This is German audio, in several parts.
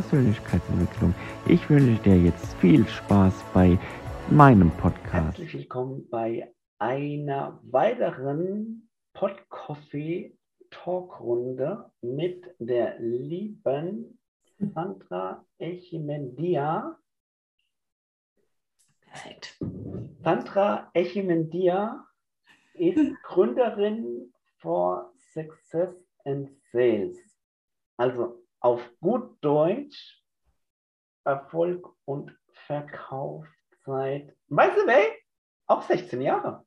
Persönlichkeitsentwicklung. Ich wünsche dir jetzt viel Spaß bei meinem Podcast. Herzlich willkommen bei einer weiteren Podcoffee Talkrunde mit der lieben Sandra Echimendia. Perfekt. Sandra Echimendia ist Gründerin for Success and Sales. Also auf gut Deutsch Erfolg und Verkauf seit, weißt du, ey, auch 16 Jahre.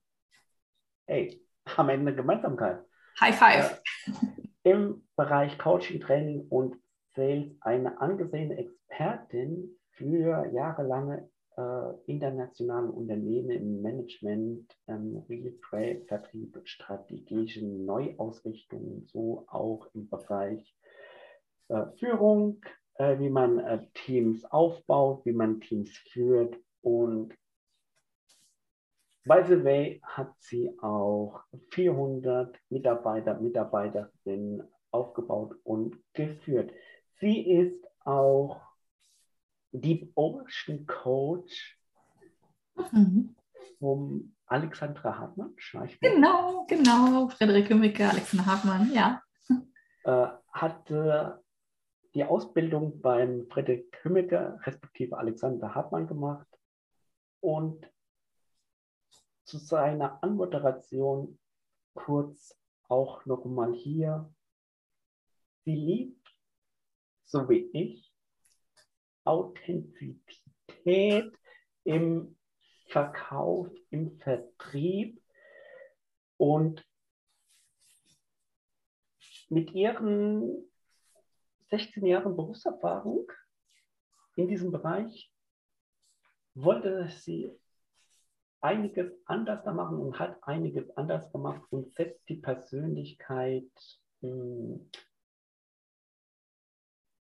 Hey, haben wir eine Gemeinsamkeit. High five. Äh, Im Bereich Coaching, Training und Sales eine angesehene Expertin für jahrelange äh, internationale Unternehmen im Management, ähm, Real Trade, Vertrieb, strategische Neuausrichtungen, so auch im Bereich Führung, äh, wie man äh, Teams aufbaut, wie man Teams führt und By the way hat sie auch 400 Mitarbeiter, Mitarbeiterinnen aufgebaut und geführt. Sie ist auch Deep Ocean Coach mhm. vom Alexandra Hartmann. Genau, genau. Frederik Hümmicke, Alexandra Hartmann, ja. Äh, hatte die Ausbildung beim Frederik Hümmicke, respektive Alexander Hartmann gemacht und zu seiner Anmoderation kurz auch nochmal hier. Sie liebt, so wie ich, Authentizität im Verkauf, im Vertrieb und mit ihren 16 Jahren Berufserfahrung in diesem Bereich wollte sie einiges anders machen und hat einiges anders gemacht und setzt die Persönlichkeit mh, hm,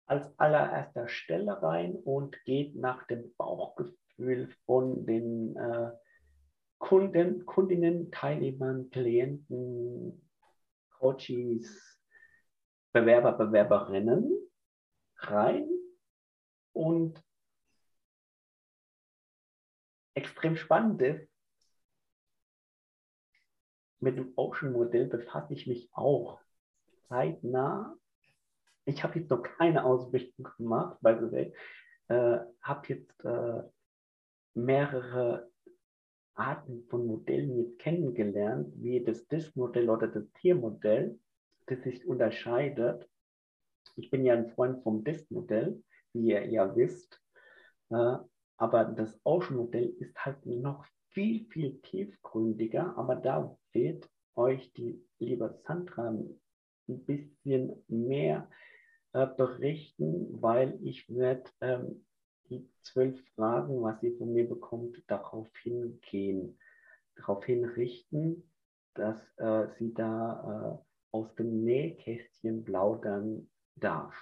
als allererster Stelle rein und geht nach dem Bauchgefühl von den äh, Kunden, Kundinnen, Teilnehmern, Klienten, Coaches, Bewerber, Bewerberinnen rein und extrem spannend ist, mit dem Ocean-Modell befasse ich mich auch zeitnah. Ich habe jetzt noch keine Ausrichtung gemacht, by the way. Äh, habe jetzt äh, mehrere Arten von Modellen jetzt kennengelernt, wie das Disk-Modell oder das Tiermodell, das sich unterscheidet. Ich bin ja ein Freund vom Disk-Modell, wie ihr ja wisst. Äh, aber das Ocean-Modell ist halt noch viel, viel tiefgründiger. Aber da wird euch die liebe Sandra ein bisschen mehr äh, berichten, weil ich werde ähm, die zwölf Fragen, was sie von mir bekommt, darauf hingehen, darauf hinrichten, dass äh, sie da äh, aus dem Nähkästchen plaudern darf.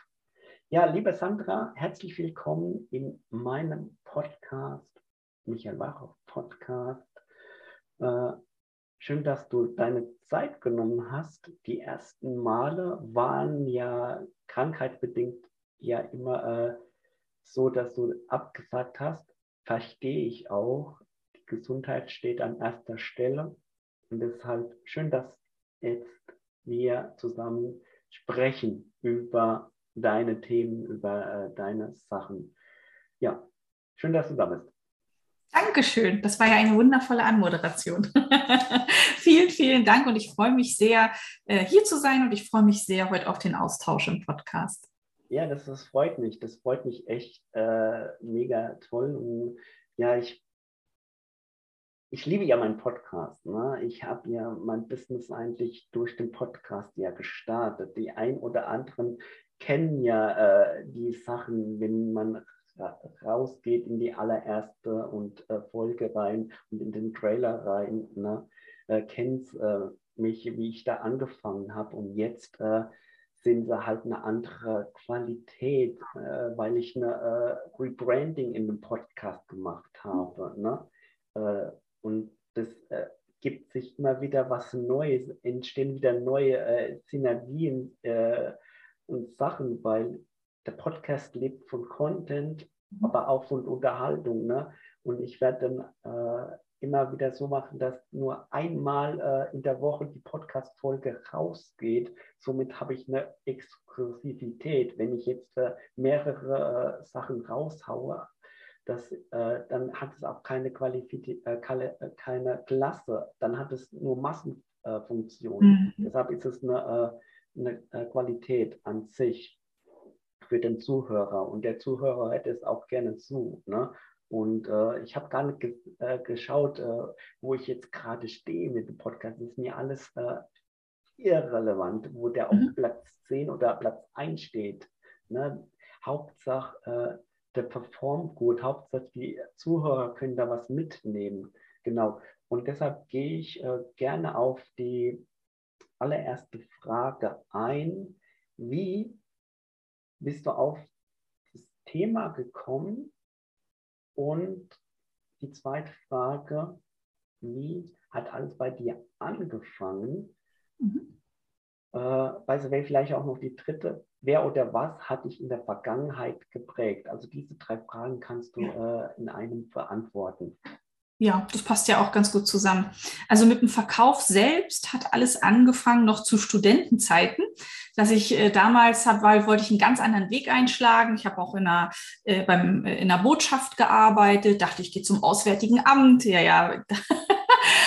Ja, liebe Sandra, herzlich willkommen in meinem Podcast, Michael Wachow Podcast. Äh, schön, dass du deine Zeit genommen hast. Die ersten Male waren ja krankheitsbedingt ja immer äh, so, dass du abgesagt hast. Verstehe ich auch. Die Gesundheit steht an erster Stelle. Und deshalb schön, dass jetzt wir zusammen sprechen über deine Themen, über äh, deine Sachen. Ja, schön, dass du da bist. Dankeschön. Das war ja eine wundervolle Anmoderation. vielen, vielen Dank und ich freue mich sehr, äh, hier zu sein und ich freue mich sehr heute auf den Austausch im Podcast. Ja, das, das freut mich. Das freut mich echt äh, mega toll. Und ja, ich, ich liebe ja meinen Podcast. Ne? Ich habe ja mein Business eigentlich durch den Podcast ja gestartet. Die ein oder anderen kennen ja äh, die Sachen, wenn man rausgeht in die allererste und äh, Folge rein und in den Trailer rein, ne, äh, kennt äh, mich, wie ich da angefangen habe und jetzt äh, sind sie halt eine andere Qualität, äh, weil ich eine äh, Rebranding in dem Podcast gemacht habe. Ne? Und das gibt sich immer wieder was Neues, entstehen wieder neue Synergien und Sachen, weil der Podcast lebt von Content, Mhm. aber auch von Unterhaltung. Ne? Und ich werde dann äh, immer wieder so machen, dass nur einmal äh, in der Woche die Podcast-Folge rausgeht. Somit habe ich eine Exklusivität. Wenn ich jetzt äh, mehrere äh, Sachen raushaue, das, äh, dann hat es auch keine, Qualifiz äh, keine, äh, keine Klasse, dann hat es nur Massenfunktion. Mhm. Deshalb ist es eine, äh, eine äh, Qualität an sich für den Zuhörer und der Zuhörer hätte es auch gerne zu. Ne? Und äh, ich habe gar nicht ge äh, geschaut, äh, wo ich jetzt gerade stehe mit dem Podcast. Das ist mir alles irrelevant, wo der Mhm. auf Platz 10 oder Platz 1 steht. Ne? Hauptsache, der performt gut. Hauptsache, die Zuhörer können da was mitnehmen. Genau. Und deshalb gehe ich äh, gerne auf die allererste Frage ein. Wie bist du auf das Thema gekommen? Und die zweite Frage, wie hat alles bei dir angefangen? Mhm. Äh, the way, vielleicht auch noch die dritte. Wer oder was hat dich in der Vergangenheit geprägt? Also diese drei Fragen kannst du äh, in einem beantworten. Ja, das passt ja auch ganz gut zusammen. Also mit dem Verkauf selbst hat alles angefangen noch zu Studentenzeiten, dass ich äh, damals hab, weil wollte ich einen ganz anderen Weg einschlagen. Ich habe auch in einer, äh, beim, äh, in einer Botschaft gearbeitet, dachte ich gehe zum Auswärtigen Amt. Ja, ja,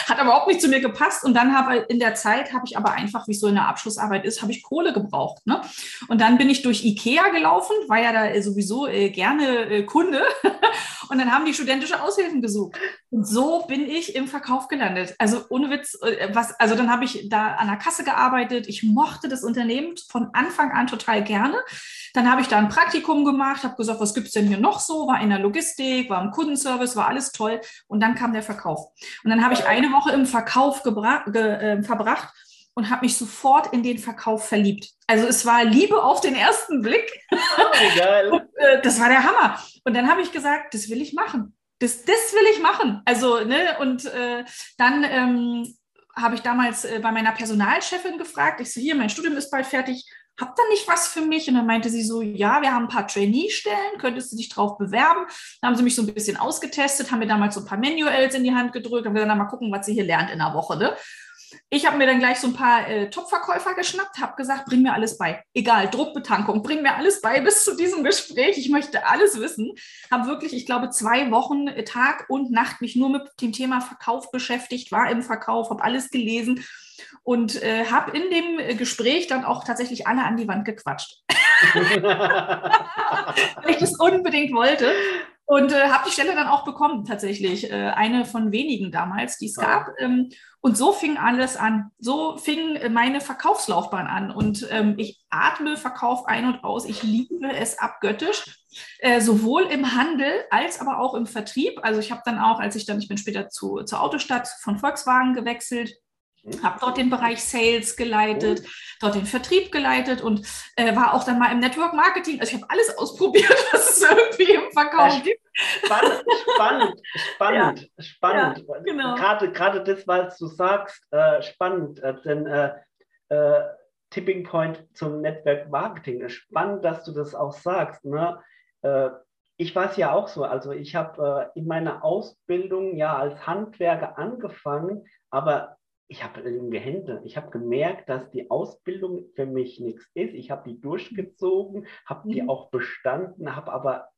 hat aber überhaupt nicht zu mir gepasst. Und dann habe in der Zeit habe ich aber einfach, wie es so in der Abschlussarbeit ist, habe ich Kohle gebraucht. Ne? Und dann bin ich durch Ikea gelaufen, war ja da äh, sowieso äh, gerne äh, Kunde. Und dann haben die studentische Aushilfen gesucht. Und so bin ich im Verkauf gelandet. Also ohne Witz, äh, was, also dann habe ich da an der Kasse gearbeitet. Ich mochte das Unternehmen von Anfang an total gerne. Dann habe ich da ein Praktikum gemacht, habe gesagt, was gibt es denn hier noch so? War in der Logistik, war im Kundenservice, war alles toll. Und dann kam der Verkauf. Und dann habe ich eine Woche im Verkauf ge äh, verbracht und habe mich sofort in den Verkauf verliebt. Also es war Liebe auf den ersten Blick. Oh, geil. Und, äh, das war der Hammer. Und dann habe ich gesagt, das will ich machen. Das, das will ich machen. Also, ne, und äh, dann ähm, habe ich damals äh, bei meiner Personalchefin gefragt, ich so, hier, mein Studium ist bald fertig, habt ihr nicht was für mich? Und dann meinte sie so, ja, wir haben ein paar Trainee-Stellen, könntest du dich drauf bewerben? Dann haben sie mich so ein bisschen ausgetestet, haben mir damals so ein paar Manuals in die Hand gedrückt, haben gesagt, na, mal gucken, was sie hier lernt in einer Woche, ne? Ich habe mir dann gleich so ein paar äh, Top-Verkäufer geschnappt, habe gesagt, bring mir alles bei. Egal, Druckbetankung, bring mir alles bei bis zu diesem Gespräch. Ich möchte alles wissen. Habe wirklich, ich glaube, zwei Wochen äh, Tag und Nacht mich nur mit dem Thema Verkauf beschäftigt, war im Verkauf, habe alles gelesen und äh, habe in dem äh, Gespräch dann auch tatsächlich alle an die Wand gequatscht. Weil ich das unbedingt wollte. Und äh, habe die Stelle dann auch bekommen, tatsächlich. Äh, eine von wenigen damals, die es Ja. gab. Ähm, und so fing alles an. So fing äh, meine Verkaufslaufbahn an. Und ähm, ich atme Verkauf ein und aus. Ich liebe es abgöttisch. Äh, sowohl im Handel als aber auch im Vertrieb. Also ich habe dann auch, als ich dann, ich bin später zu, zur Autostadt von Volkswagen gewechselt, habe dort den Bereich Sales geleitet, dort den Vertrieb geleitet und äh, war auch dann mal im Network Marketing. Also ich habe alles ausprobiert, was es irgendwie im Verkauf Ja, gibt. Spannend, spannend, spannend, spannend. genau. Gerade, gerade das, was du sagst, äh, spannend. Äh, denn äh, äh, Tipping Point zum Network Marketing. Spannend, dass du das auch sagst. Ne? Äh, ich war es ja auch so. Also ich habe in meiner Ausbildung ja als Handwerker angefangen, aber ich habe Hände. Ich habe gemerkt, dass die Ausbildung für mich nichts ist. Ich habe die durchgezogen, habe die Mhm. auch bestanden, habe aber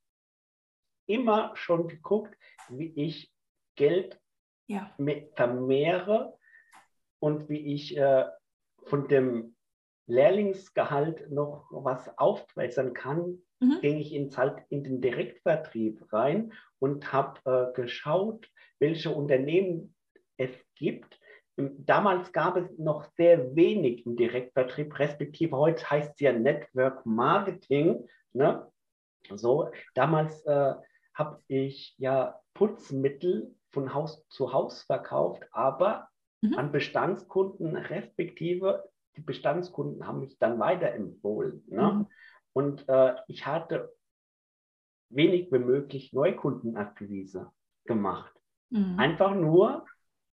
immer schon geguckt, wie ich Geld Ja. me- vermehre und wie ich äh, von dem Lehrlingsgehalt noch was aufbessern kann, Mhm. ging ich ins, halt in den Direktvertrieb rein und habe äh, geschaut, welche Unternehmen es gibt. Damals gab es noch sehr wenig im Direktvertrieb, respektive heute heißt es ja Network Marketing. Ne? So, damals äh, habe ich ja Putzmittel von Haus zu Haus verkauft, aber Mhm. an Bestandskunden, respektive die Bestandskunden haben mich dann weiterempfohlen. Ne? Mhm. Und äh, ich hatte wenig wie möglich Neukundenakquise gemacht. Mhm. Einfach nur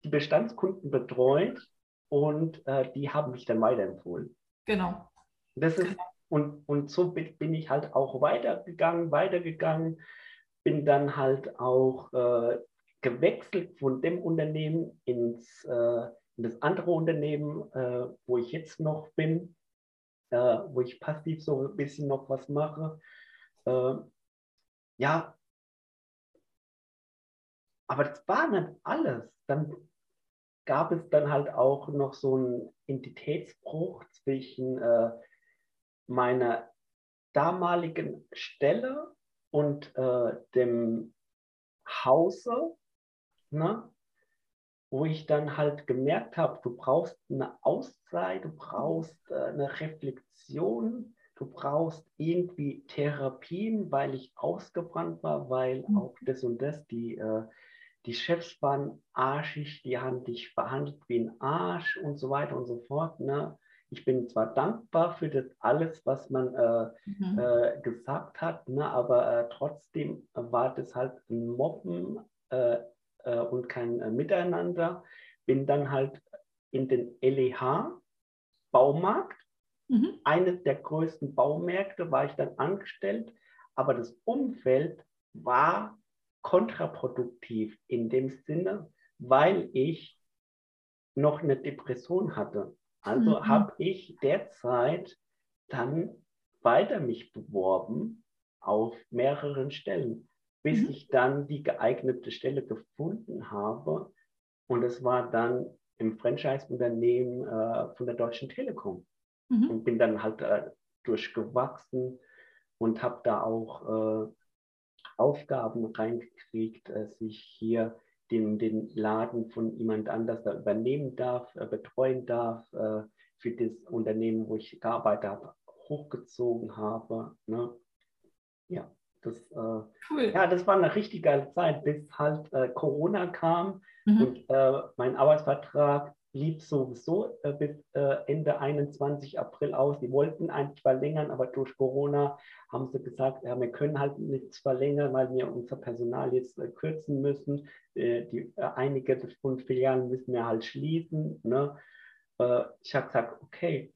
die Bestandskunden betreut und äh, die haben mich dann weiterempfohlen. Genau. Das ist und, und so bin ich halt auch weitergegangen, weitergegangen, bin dann halt auch äh, gewechselt von dem Unternehmen ins, äh, in das andere Unternehmen, äh, wo ich jetzt noch bin, äh, wo ich passiv so ein bisschen noch was mache. Äh, ja, aber das war nicht alles. Dann gab es dann halt auch noch so einen Entitätsbruch zwischen äh, meiner damaligen Stelle und äh, dem Hause, ne? wo ich dann halt gemerkt habe, du brauchst eine Auszeit, du brauchst äh, eine Reflexion, du brauchst irgendwie Therapien, weil ich ausgebrannt war, weil mhm. auch das und das, die, äh, die Chefs waren arschig, die haben dich behandelt wie ein Arsch und so weiter und so fort. Ne? Ich bin zwar dankbar für das alles, was man äh, mhm. äh, gesagt hat, ne, aber äh, trotzdem war das halt ein Mobben äh, äh, und kein äh, Miteinander. Bin dann halt in den LEH Baumarkt, mhm. eines der größten Baumärkte, war ich dann angestellt, aber das Umfeld war kontraproduktiv in dem Sinne, weil ich noch eine Depression hatte. Also mhm. habe ich derzeit dann weiter mich beworben auf mehreren Stellen, bis mhm. ich dann die geeignete Stelle gefunden habe. Und es war dann im Franchise-Unternehmen äh, von der Deutschen Telekom. Mhm. Und bin dann halt äh, durchgewachsen und habe da auch äh, Aufgaben reingekriegt, dass ich hier den, den Laden von jemand anders da übernehmen darf, äh, betreuen darf, äh, für das Unternehmen, wo ich gearbeitet habe, hochgezogen habe. Ne? Ja, das, äh, cool. ja, das war eine richtig geile Zeit, bis halt äh, Corona kam mhm. und äh, mein Arbeitsvertrag lief sowieso äh, bis äh, Ende 21 April aus. Die wollten eigentlich verlängern, aber durch Corona haben sie gesagt, ja, wir können halt nichts verlängern, weil wir unser Personal jetzt äh, kürzen müssen. Äh, die, äh, einige von Filialen müssen wir halt schließen. Ne? Äh, ich habe gesagt, okay,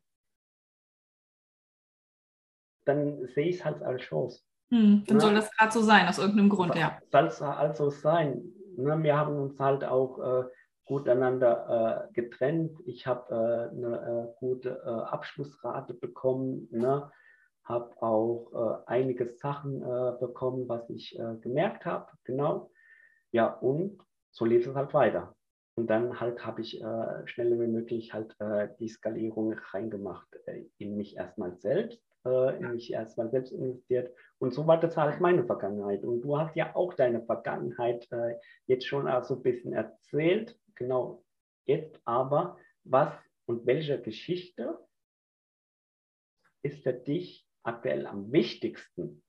dann sehe ich es halt als Chance. Hm, dann ne? soll das gerade so sein, aus irgendeinem Grund, ja. Soll es also sein. Ne? Wir haben uns halt auch gut einander äh, getrennt. Ich habe äh, eine äh, gute äh, Abschlussrate bekommen, ne? habe auch äh, einige Sachen äh, bekommen, was ich gemerkt habe, genau. Ja, und so lief es halt weiter. Und dann halt habe ich schneller wie möglich halt die Skalierung reingemacht in mich erstmal selbst in mich erstmal selbst investiert. Und so war das halt meine Vergangenheit. Und du hast ja auch deine Vergangenheit jetzt schon so ein bisschen erzählt. Genau. Jetzt aber, was und welche Geschichte ist für dich aktuell am wichtigsten?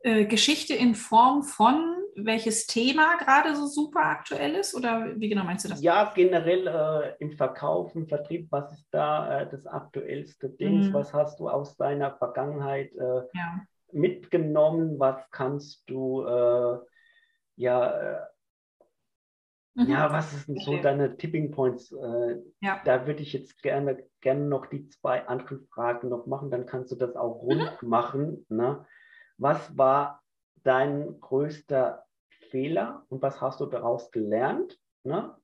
Äh, Geschichte in Form von welches Thema gerade so super aktuell ist? Oder wie genau meinst du das? Ja, generell äh, im Verkauf, im Vertrieb, was ist da äh, das aktuellste Ding? Mhm. Was hast du aus deiner Vergangenheit äh, ja. mitgenommen? Was kannst du äh, ja äh, Mhm. Ja, was sind so deine Tipping Points? Äh, ja. Da würde ich jetzt gerne, gerne noch die zwei anderen Fragen noch machen, dann kannst du das auch rund mhm. machen. Ne? Was war dein größter Fehler und was hast du daraus gelernt? Ne?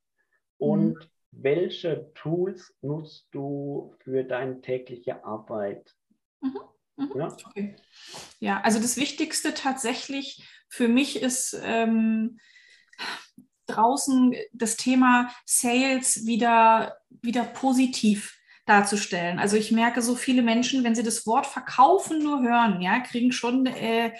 Und mhm. welche Tools nutzt du für deine tägliche Arbeit? Mhm. Mhm. Ja? Okay. ja, also das Wichtigste tatsächlich für mich ist, ähm, draußen das Thema Sales wieder, wieder positiv darzustellen. Also ich merke, so viele Menschen, wenn sie das Wort verkaufen nur hören, ja, kriegen schon, äh,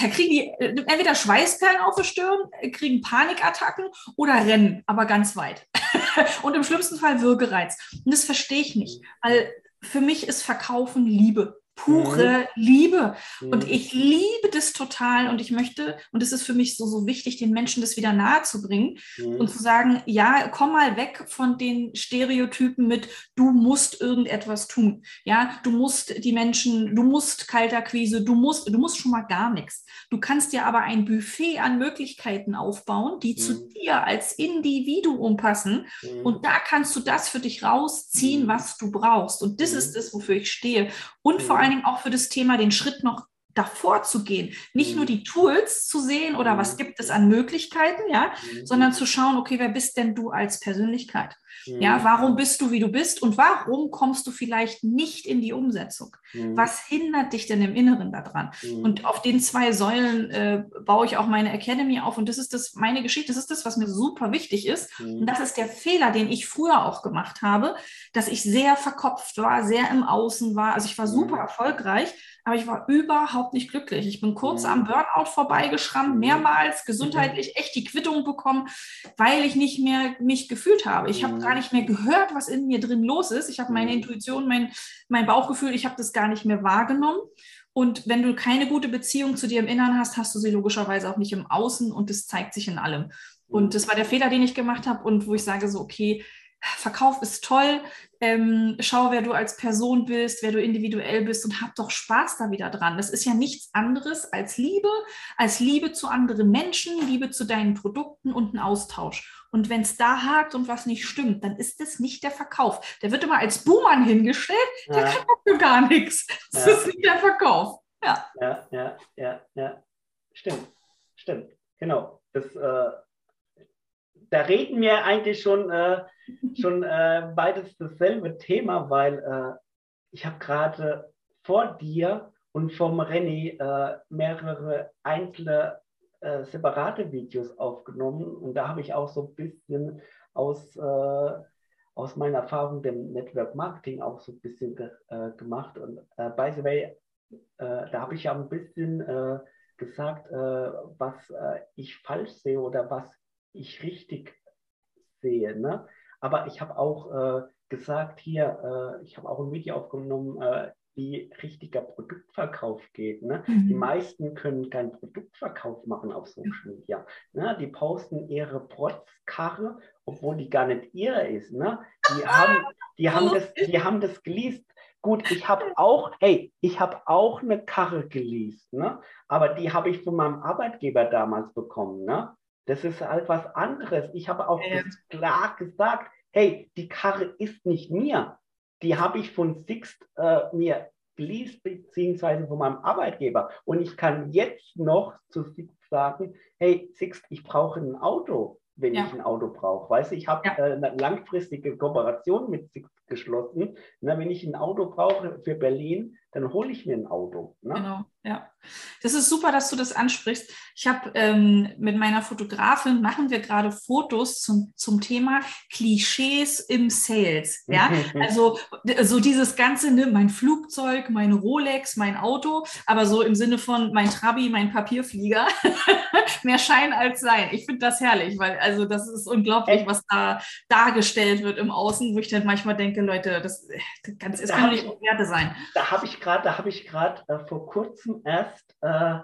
da kriegen die äh, entweder Schweißperlen auf der Stirn, äh, kriegen Panikattacken oder rennen, aber ganz weit. Und im schlimmsten Fall Würgereiz. Und das verstehe ich nicht, weil für mich ist Verkaufen Liebe pure mhm. Liebe. Und mhm. ich liebe das total und ich möchte, und es ist für mich so, so wichtig, den Menschen das wieder nahe zu bringen mhm. und zu sagen, ja, komm mal weg von den Stereotypen mit, du musst irgendetwas tun. Ja, du musst die Menschen, du musst Kaltakquise, du musst, du musst schon mal gar nichts. Du kannst dir aber ein Buffet an Möglichkeiten aufbauen, die zu mhm. dir als Individuum passen. Mhm. Und da kannst du das für dich rausziehen, was du brauchst. Und das ist das, wofür ich stehe. Und vor allen Dingen auch für das Thema, den Schritt noch davor zu gehen. Nicht nur die Tools zu sehen oder was gibt es an Möglichkeiten, ja, sondern zu schauen, okay, wer bist denn du als Persönlichkeit? Ja, mhm. warum bist du, wie du bist und warum kommst du vielleicht nicht in die Umsetzung? Mhm. Was hindert dich denn im Inneren daran? Mhm. Und auf den zwei Säulen äh, baue ich auch meine Academy auf und das ist das, meine Geschichte, das ist das, was mir super wichtig ist. Und das ist der Fehler, den ich früher auch gemacht habe, dass ich sehr verkopft war, sehr im Außen war. Also ich war super erfolgreich, aber ich war überhaupt nicht glücklich. Ich bin kurz am Burnout vorbeigeschrammt, mehrmals gesundheitlich echt die Quittung bekommen, weil ich nicht mehr mich gefühlt habe. Ich habe gar nicht mehr gehört, was in mir drin los ist. Ich habe meine Intuition, mein, mein Bauchgefühl, ich habe das gar nicht mehr wahrgenommen. Und wenn du keine gute Beziehung zu dir im Inneren hast, hast du sie logischerweise auch nicht im Außen und das zeigt sich in allem. Und das war der Fehler, den ich gemacht habe und wo ich sage so, okay, Verkauf ist toll, ähm, schau, wer du als Person bist, wer du individuell bist und hab doch Spaß da wieder dran. Das ist ja nichts anderes als Liebe, als Liebe zu anderen Menschen, Liebe zu deinen Produkten und ein Austausch. Und wenn es da hakt und was nicht stimmt, dann ist das nicht der Verkauf. Der wird immer als Buhmann hingestellt, ja. der kann dafür gar nichts. Das ja. ist nicht der Verkauf. Ja, ja, ja, ja, ja. Stimmt, stimmt. Genau. Das, äh, da reden wir eigentlich schon, äh, schon äh, beides dasselbe Thema, weil äh, ich habe gerade vor dir und vom René äh, mehrere einzelne äh, separate Videos aufgenommen und da habe ich auch so ein bisschen aus, äh, aus meiner Erfahrung dem Network Marketing auch so ein bisschen ge gemacht und by the way, da habe ich ja ein bisschen gesagt, was ich falsch sehe oder was ich richtig sehe. Ne? Aber ich habe auch äh, gesagt hier, äh, ich habe auch ein Video aufgenommen, äh, wie richtiger Produktverkauf geht. Ne? Mhm. Die meisten können keinen Produktverkauf machen auf Social Media. Ne? Die posten ihre Protzkarre, obwohl die gar nicht ihre ist. Ne? Die, haben, die, haben das, die haben das geleast. Gut, ich habe auch, hey, ich habe auch eine Karre geleast, ne? aber die habe ich von meinem Arbeitgeber damals bekommen. Ne? Das ist halt was anderes. Ich habe auch ja. klar gesagt, hey, die Karre ist nicht mir. Die habe ich von Sixt äh, mir geleast, beziehungsweise von meinem Arbeitgeber. Und ich kann jetzt noch zu Sixt sagen, hey, Sixt, ich brauche ein Auto, wenn ja. ich ein Auto brauche. Weißt du, ich habe ja. äh, eine langfristige Kooperation mit Sixt geschlossen. Na, wenn ich ein Auto brauche für Berlin, dann hole ich mir ein Auto. Ne? Genau, ja. Das ist super, dass du das ansprichst. Ich habe ähm, mit meiner Fotografin machen wir gerade Fotos zum, zum Thema Klischees im Sales. Ja, also so dieses ganze, ne, mein Flugzeug, mein Rolex, mein Auto, aber so im Sinne von mein Trabi, mein Papierflieger. Mehr Schein als Sein. Ich finde das herrlich, weil also das ist unglaublich, was da dargestellt wird im Außen, wo ich dann manchmal denke, Leute, das, das, das kann doch nicht Werte sein. Da habe ich gerade, da habe ich gerade äh, vor kurzem erst äh,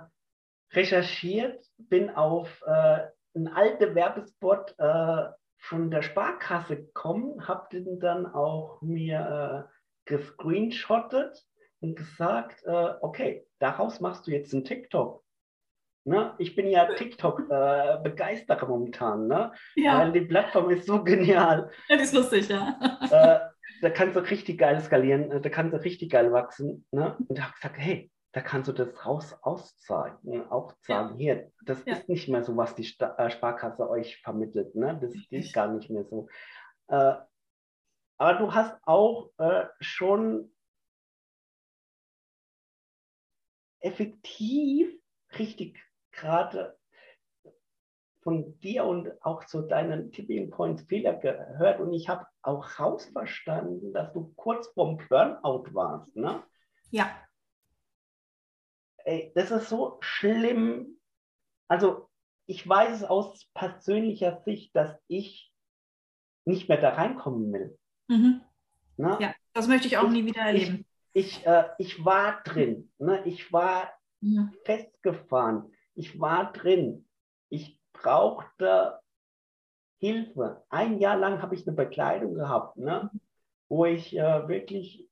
recherchiert, bin auf äh, einen alten Werbespot äh, von der Sparkasse gekommen, habe den dann auch mir äh, gescreenshottet und gesagt, äh, okay, daraus machst du jetzt einen TikTok. Ne? Ich bin ja TikTok-Begeisterer äh, momentan, ne? Ja. weil die Plattform ist so genial. Das ist lustig, ja. Äh, da kannst du richtig geil skalieren, äh, da kannst du richtig geil wachsen. Ne? Und ich habe gesagt, hey, da kannst du das raus auszahlen, auch zahlen. Ja. Hier, das ja. ist nicht mehr so, was die Sta äh, Sparkasse euch vermittelt. Ne? Das ist gar nicht mehr so. Äh, aber du hast auch äh, schon effektiv richtig gerade von dir und auch zu deinen Tipping Points Fehler gehört und ich habe auch rausverstanden, dass du kurz vorm Burnout warst, ne? Ja. Ey, das ist so schlimm. Also ich weiß es aus persönlicher Sicht, dass ich nicht mehr da reinkommen will. Mhm. Ja, das möchte ich auch ich, nie wieder erleben. ich, äh, ich war drin. Ne? Ich war ja. festgefahren. Ich war drin. Ich brauchte Hilfe. Ein Jahr lang habe ich eine Bekleidung gehabt, ne? wo ich äh, wirklich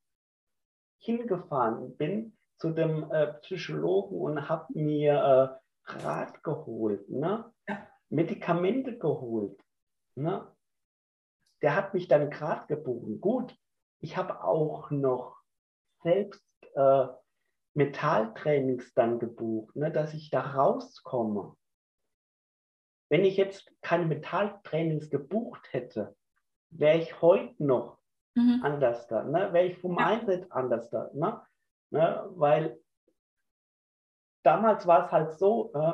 hingefahren bin zu dem äh, Psychologen und habe mir äh, Rat geholt, ne? Ja. Medikamente geholt. Ne? Der hat mich dann gerade gebogen. Gut, ich habe auch noch selbst äh, Metalltrainings dann gebucht, ne, dass ich da rauskomme. Wenn ich jetzt keine Metalltrainings gebucht hätte, wäre ich heute noch mhm. anders da, ne? wäre ich vom ja. Einsatz anders da. Ne? Ne? Weil damals war es halt so, äh,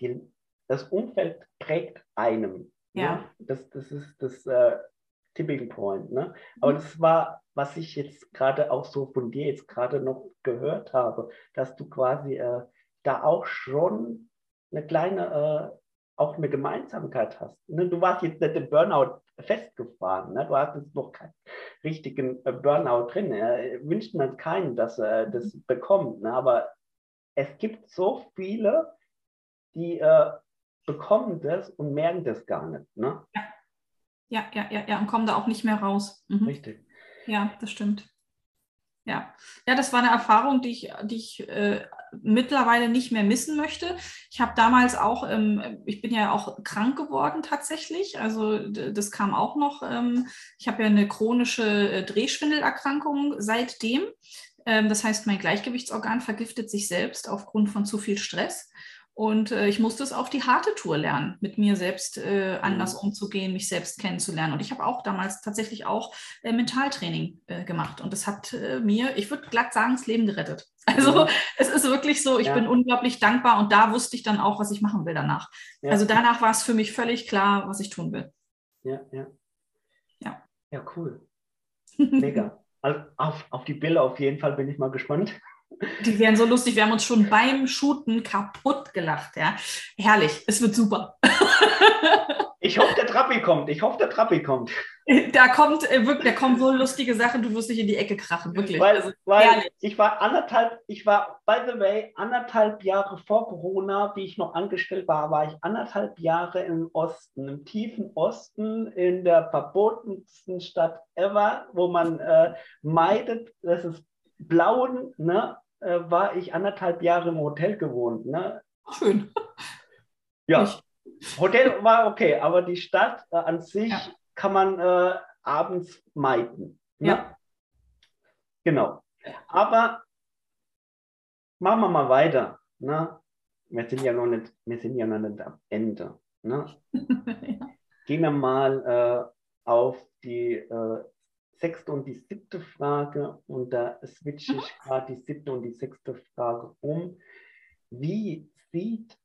die, das Umfeld prägt einem. Ne? Ja. Ne? Das, das ist das äh, Tipping Point. Ne? Aber mhm. das war, was ich jetzt gerade auch so von dir jetzt gerade noch gehört habe, dass du quasi äh, da auch schon eine kleine, äh, auch eine Gemeinsamkeit hast. Ne? Du warst jetzt nicht im Burnout festgefahren. Ne? Du hattest noch keinen richtigen äh, Burnout drin. Äh, wünscht man keinen, dass er das bekommt. Ne? Aber es gibt so viele, die äh, bekommen das und merken das gar nicht. Ne? Ja. ja, ja, ja, und kommen da auch nicht mehr raus. Mhm. Richtig. Ja, das stimmt. Ja. ja, das war eine Erfahrung, die ich, die ich äh, mittlerweile nicht mehr missen möchte. Ich habe damals auch, ähm, ich bin ja auch krank geworden tatsächlich. Also das kam auch noch. Ähm, ich habe ja eine chronische äh, Drehschwindelerkrankung seitdem. Ähm, das heißt, mein Gleichgewichtsorgan vergiftet sich selbst aufgrund von zu viel Stress. Und äh, ich musste es auf die harte Tour lernen, mit mir selbst äh, anders mhm. umzugehen, mich selbst kennenzulernen. Und ich habe auch damals tatsächlich auch äh, Mentaltraining äh, gemacht. Und das hat äh, mir, ich würde glatt sagen, das Leben gerettet. Also mhm. es ist wirklich so, ich ja. bin unglaublich dankbar und da wusste ich dann auch, was ich machen will danach. Ja. Also danach war es für mich völlig klar, was ich tun will. Ja, ja. Ja, ja cool. Mega. Also auf, auf die Bilder auf jeden Fall bin ich mal gespannt. Die wären so lustig. Wir haben uns schon beim Shooten kaputt gelacht. Ja. Herrlich. Es wird super. Ich hoffe, der Trappi kommt. Ich hoffe, der Trappi kommt. Da kommt äh, wirklich, da kommen so lustige Sachen, du wirst dich in die Ecke krachen, wirklich. Weil, weil ich war anderthalb, ich war, by the way, anderthalb Jahre vor Corona, wie ich noch angestellt war, war ich anderthalb Jahre im Osten, im tiefen Osten, in der verbotensten Stadt ever, wo man äh, meidet, das ist Blauen, ne, äh, war ich anderthalb Jahre im Hotel gewohnt. Ne? Schön. Ja, ich. Hotel war okay, aber die Stadt äh, an sich ja. kann man äh, abends meiden. Ne? Ja. Genau. Aber machen wir mal weiter. Ne? Wir sind ja noch nicht, wir sind ja noch nicht am Ende. Ne? ja. Gehen wir mal äh, auf die äh, sechste und die siebte Frage und da switche ich gerade die siebte und die sechste Frage um. Wie sieht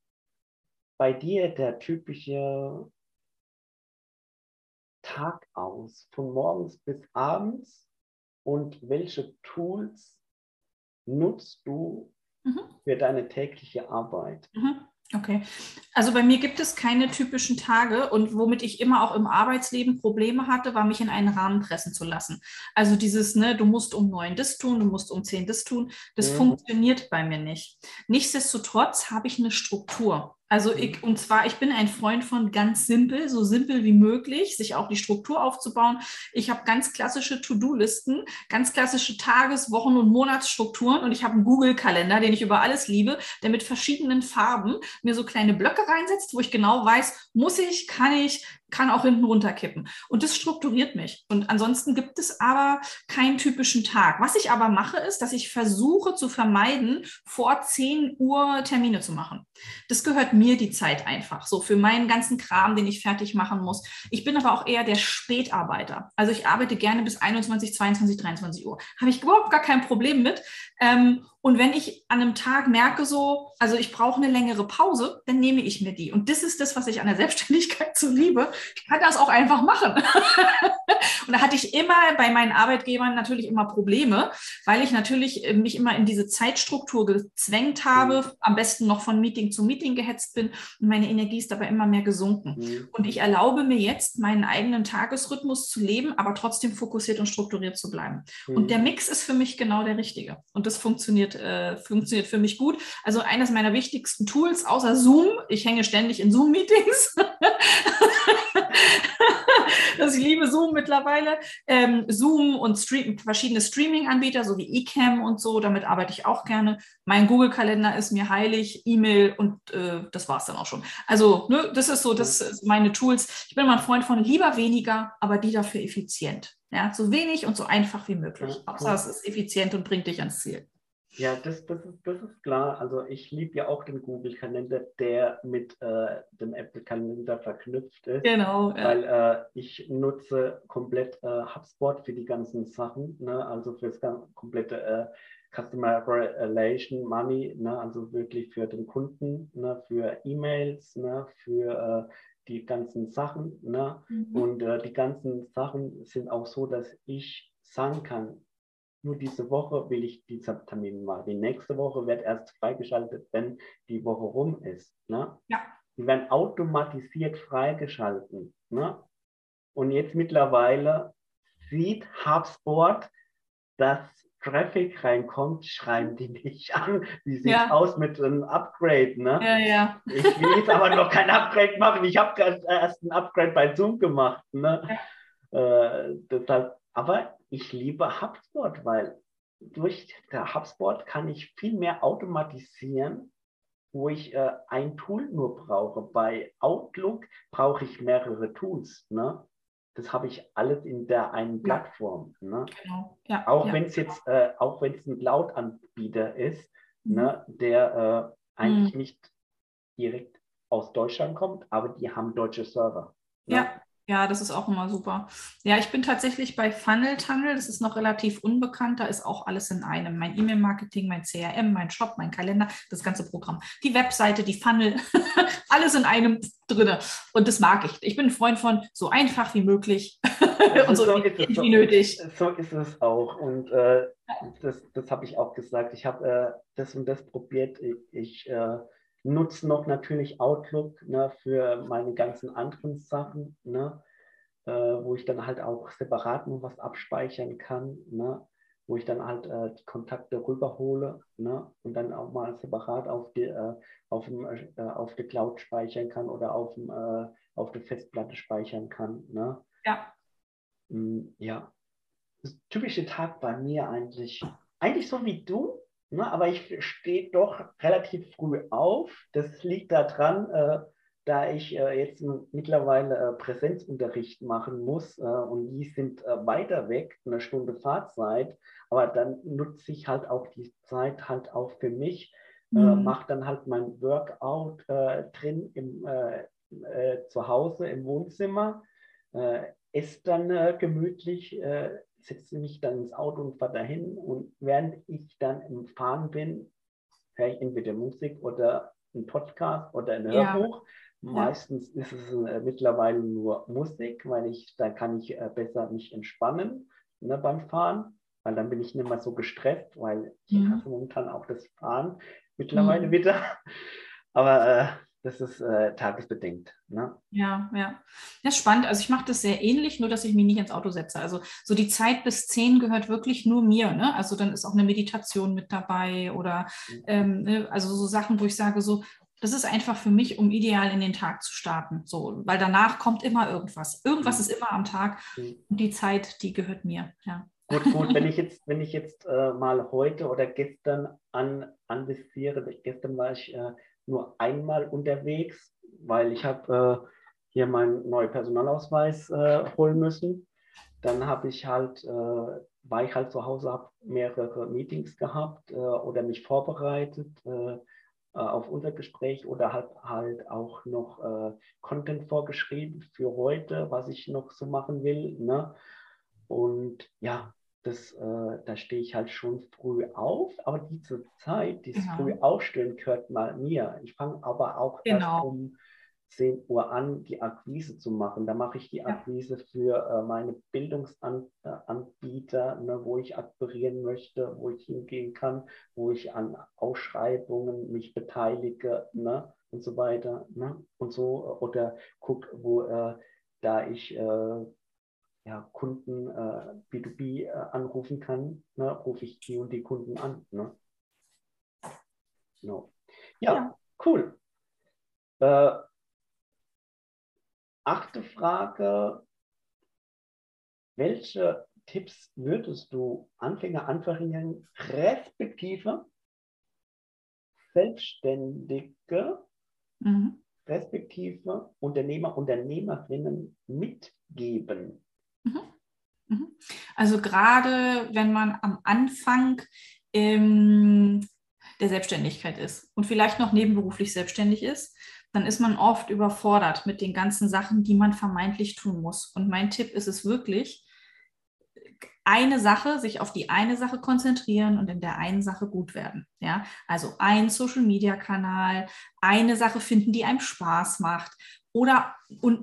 bei dir der typische Tag aus, von morgens bis abends und welche Tools nutzt du mhm. für deine tägliche Arbeit? Mhm. Okay, also bei mir gibt es keine typischen Tage und womit ich immer auch im Arbeitsleben Probleme hatte, war mich in einen Rahmen pressen zu lassen. Also dieses, ne, du musst um neun das tun, du musst um zehn das tun, das mhm. funktioniert bei mir nicht. Nichtsdestotrotz habe ich eine Struktur. Also ich, und zwar, ich bin ein Freund von ganz simpel, so simpel wie möglich, sich auch die Struktur aufzubauen. Ich habe ganz klassische To-Do-Listen, ganz klassische Tages-, Wochen- und Monatsstrukturen und ich habe einen Google-Kalender, den ich über alles liebe, der mit verschiedenen Farben mir so kleine Blöcke reinsetzt, wo ich genau weiß, muss ich, kann ich, kann auch hinten runterkippen. Und das strukturiert mich. Und ansonsten gibt es aber keinen typischen Tag. Was ich aber mache, ist, dass ich versuche zu vermeiden, vor 10 Uhr Termine zu machen. Das gehört mir die Zeit einfach. So für meinen ganzen Kram, den ich fertig machen muss. Ich bin aber auch eher der Spätarbeiter. Also ich arbeite gerne bis 21, 22, 23 Uhr. Habe ich überhaupt gar kein Problem mit. Ähm, Und wenn ich an einem Tag merke, so, also ich brauche eine längere Pause, dann nehme ich mir die. Und das ist das, was ich an der Selbstständigkeit so liebe. Ich kann das auch einfach machen. und da hatte ich immer bei meinen Arbeitgebern natürlich immer Probleme, weil ich natürlich äh, mich immer in diese Zeitstruktur gezwängt habe, mhm. am besten noch von Meeting zu Meeting gehetzt bin und meine Energie ist dabei immer mehr gesunken. Mhm. Und ich erlaube mir jetzt, meinen eigenen Tagesrhythmus zu leben, aber trotzdem fokussiert und strukturiert zu bleiben. Mhm. Und der Mix ist für mich genau der richtige. Und das funktioniert, äh, funktioniert für mich gut. Also eines meiner wichtigsten Tools außer Zoom, ich hänge ständig in Zoom-Meetings. also ich liebe Zoom mittlerweile. Ähm, Zoom und Stream, verschiedene Streaming-Anbieter, so wie eCam und so, damit arbeite ich auch gerne. Mein Google-Kalender ist mir heilig, E-Mail und äh, das war es dann auch schon. Also, ne, das ist so, das ist meine Tools. Ich bin immer ein Freund von lieber weniger, aber die dafür effizient. Ja, so wenig und so einfach wie möglich. Hauptsache es ist effizient und bringt dich ans Ziel. Ja, das, das, ist, das ist klar. Also ich liebe ja auch den Google-Kalender, der mit äh, dem Apple-Kalender verknüpft ist. Genau. Ja. Weil äh, ich nutze komplett äh, HubSpot für die ganzen Sachen, ne? also für das komplette äh, Customer Relation Money, ne? also wirklich für den Kunden, ne? für E-Mails, ne? für äh, die ganzen Sachen. Ne? Mhm. Und äh, die ganzen Sachen sind auch so, dass ich sagen kann, nur diese Woche will ich diesen Termin machen. Die nächste Woche wird erst freigeschaltet, wenn die Woche rum ist. Ne? Ja. Die werden automatisiert freigeschalten. Ne? Und jetzt mittlerweile sieht HubSpot, dass Traffic reinkommt, schreiben die mich an. Wie sieht es ja. aus mit einem Upgrade? Ne? Ja, ja. Ich will jetzt aber noch kein Upgrade machen. Ich habe erst ein Upgrade bei Zoom gemacht. Ne? Ja. Äh, deshalb, aber ich liebe HubSpot, weil durch der HubSpot kann ich viel mehr automatisieren, wo ich äh, ein Tool nur brauche. Bei Outlook brauche ich mehrere Tools. Ne? Das habe ich alles in der einen Plattform. Ne? Genau. Ja, auch ja. wenn es jetzt, äh, auch wenn es ein Cloud-Anbieter ist, mhm. ne, der äh, eigentlich mhm. nicht direkt aus Deutschland kommt, aber die haben deutsche Server. Ne? Ja, ja, das ist auch immer super. Ja, ich bin tatsächlich bei Funnel Tunnel. Das ist noch relativ unbekannt. Da ist auch alles in einem. Mein E-Mail-Marketing, mein CRM, mein Shop, mein Kalender, das ganze Programm. Die Webseite, die Funnel, alles in einem drinne. Und das mag ich. Ich bin ein Freund von so einfach wie möglich und so, so wenig wie nötig. So ist es auch. Und äh, das, das habe ich auch gesagt. Ich habe äh, das und das probiert. Ich, ich äh, nutze noch natürlich Outlook ne, für meine ganzen anderen Sachen, ne, äh, wo ich dann halt auch separat nur was abspeichern kann, ne, wo ich dann halt äh, die Kontakte rüberhole ne, und dann auch mal separat auf die, äh, auf, dem, äh, auf der Cloud speichern kann oder auf, dem, äh, auf der Festplatte speichern kann. Ne. Ja. Mm, ja. Das typische Tag bei mir eigentlich, eigentlich so wie du, Ne, aber ich stehe doch relativ früh auf. Das liegt daran, äh, da ich äh, jetzt mittlerweile äh, Präsenzunterricht machen muss äh, und die sind äh, weiter weg, eine Stunde Fahrzeit. Aber dann nutze ich halt auch die Zeit halt auch für mich, äh, mhm. mache dann halt mein Workout drin im, zu Hause im Wohnzimmer, esse dann gemütlich setze mich dann ins Auto und fahre dahin und während ich dann im Fahren bin, höre ich entweder Musik oder ein Podcast oder ein Hörbuch. Ja. Meistens ist es äh, mittlerweile nur Musik, weil ich, da kann ich äh, besser mich entspannen ne, beim Fahren, weil dann bin ich nicht mehr so gestresst, weil ich mhm. hasse momentan auch das Fahren mittlerweile mhm. wieder. Aber äh, das ist äh, tagesbedingt. Ne? Ja, ja. Das ist spannend. Also ich mache das sehr ähnlich, nur dass ich mich nicht ins Auto setze. Also so die Zeit bis zehn gehört wirklich nur mir. Ne? Also dann ist auch eine Meditation mit dabei oder mhm. ähm, ne? also so Sachen, wo ich sage, so, das ist einfach für mich, um ideal in den Tag zu starten. So, weil danach kommt immer irgendwas. Irgendwas mhm. ist immer am Tag. Mhm. Und die Zeit, die gehört mir. Ja. Gut, gut, wenn ich jetzt, wenn ich jetzt äh, mal heute oder gestern an, anvisiere, gestern war ich äh, nur einmal unterwegs, weil ich habe äh, hier meinen neuen Personalausweis äh, holen müssen. Dann habe ich halt, äh, war ich halt zu Hause, habe mehrere Meetings gehabt äh, oder mich vorbereitet äh, äh, auf unser Gespräch oder habe halt auch noch Content vorgeschrieben für heute, was ich noch so machen will. Ne? Und ja, das, äh, da stehe ich halt schon früh auf, aber diese Zeit, dieses Genau. früh Aufstehen gehört mal mir. Ich fange aber auch Genau. erst um 10 Uhr an, die Akquise zu machen. Da mache ich die Akquise für äh, meine Bildungsanbieter, ne, wo ich akquirieren möchte, wo ich hingehen kann, wo ich an Ausschreibungen mich beteilige ne, und so weiter. Ne, und so, oder guck, wo äh, da ich äh, ja, Kunden äh, B2B äh, anrufen kann, ne, rufe ich die und die Kunden an. Ne? No. Ja, Ja. cool. Äh, achte Frage. Welche Tipps würdest du Anfänger, Anfängerinnen, respektive Selbstständige, Mhm. respektive Unternehmer, Unternehmerinnen mitgeben? Mhm. Also gerade wenn man am Anfang ähm, der Selbstständigkeit ist und vielleicht noch nebenberuflich selbstständig ist, dann ist man oft überfordert mit den ganzen Sachen, die man vermeintlich tun muss. Und mein Tipp ist es wirklich, eine Sache, sich auf die eine Sache konzentrieren und in der einen Sache gut werden. Ja, also ein Social Media Kanal, eine Sache finden, die einem Spaß macht oder und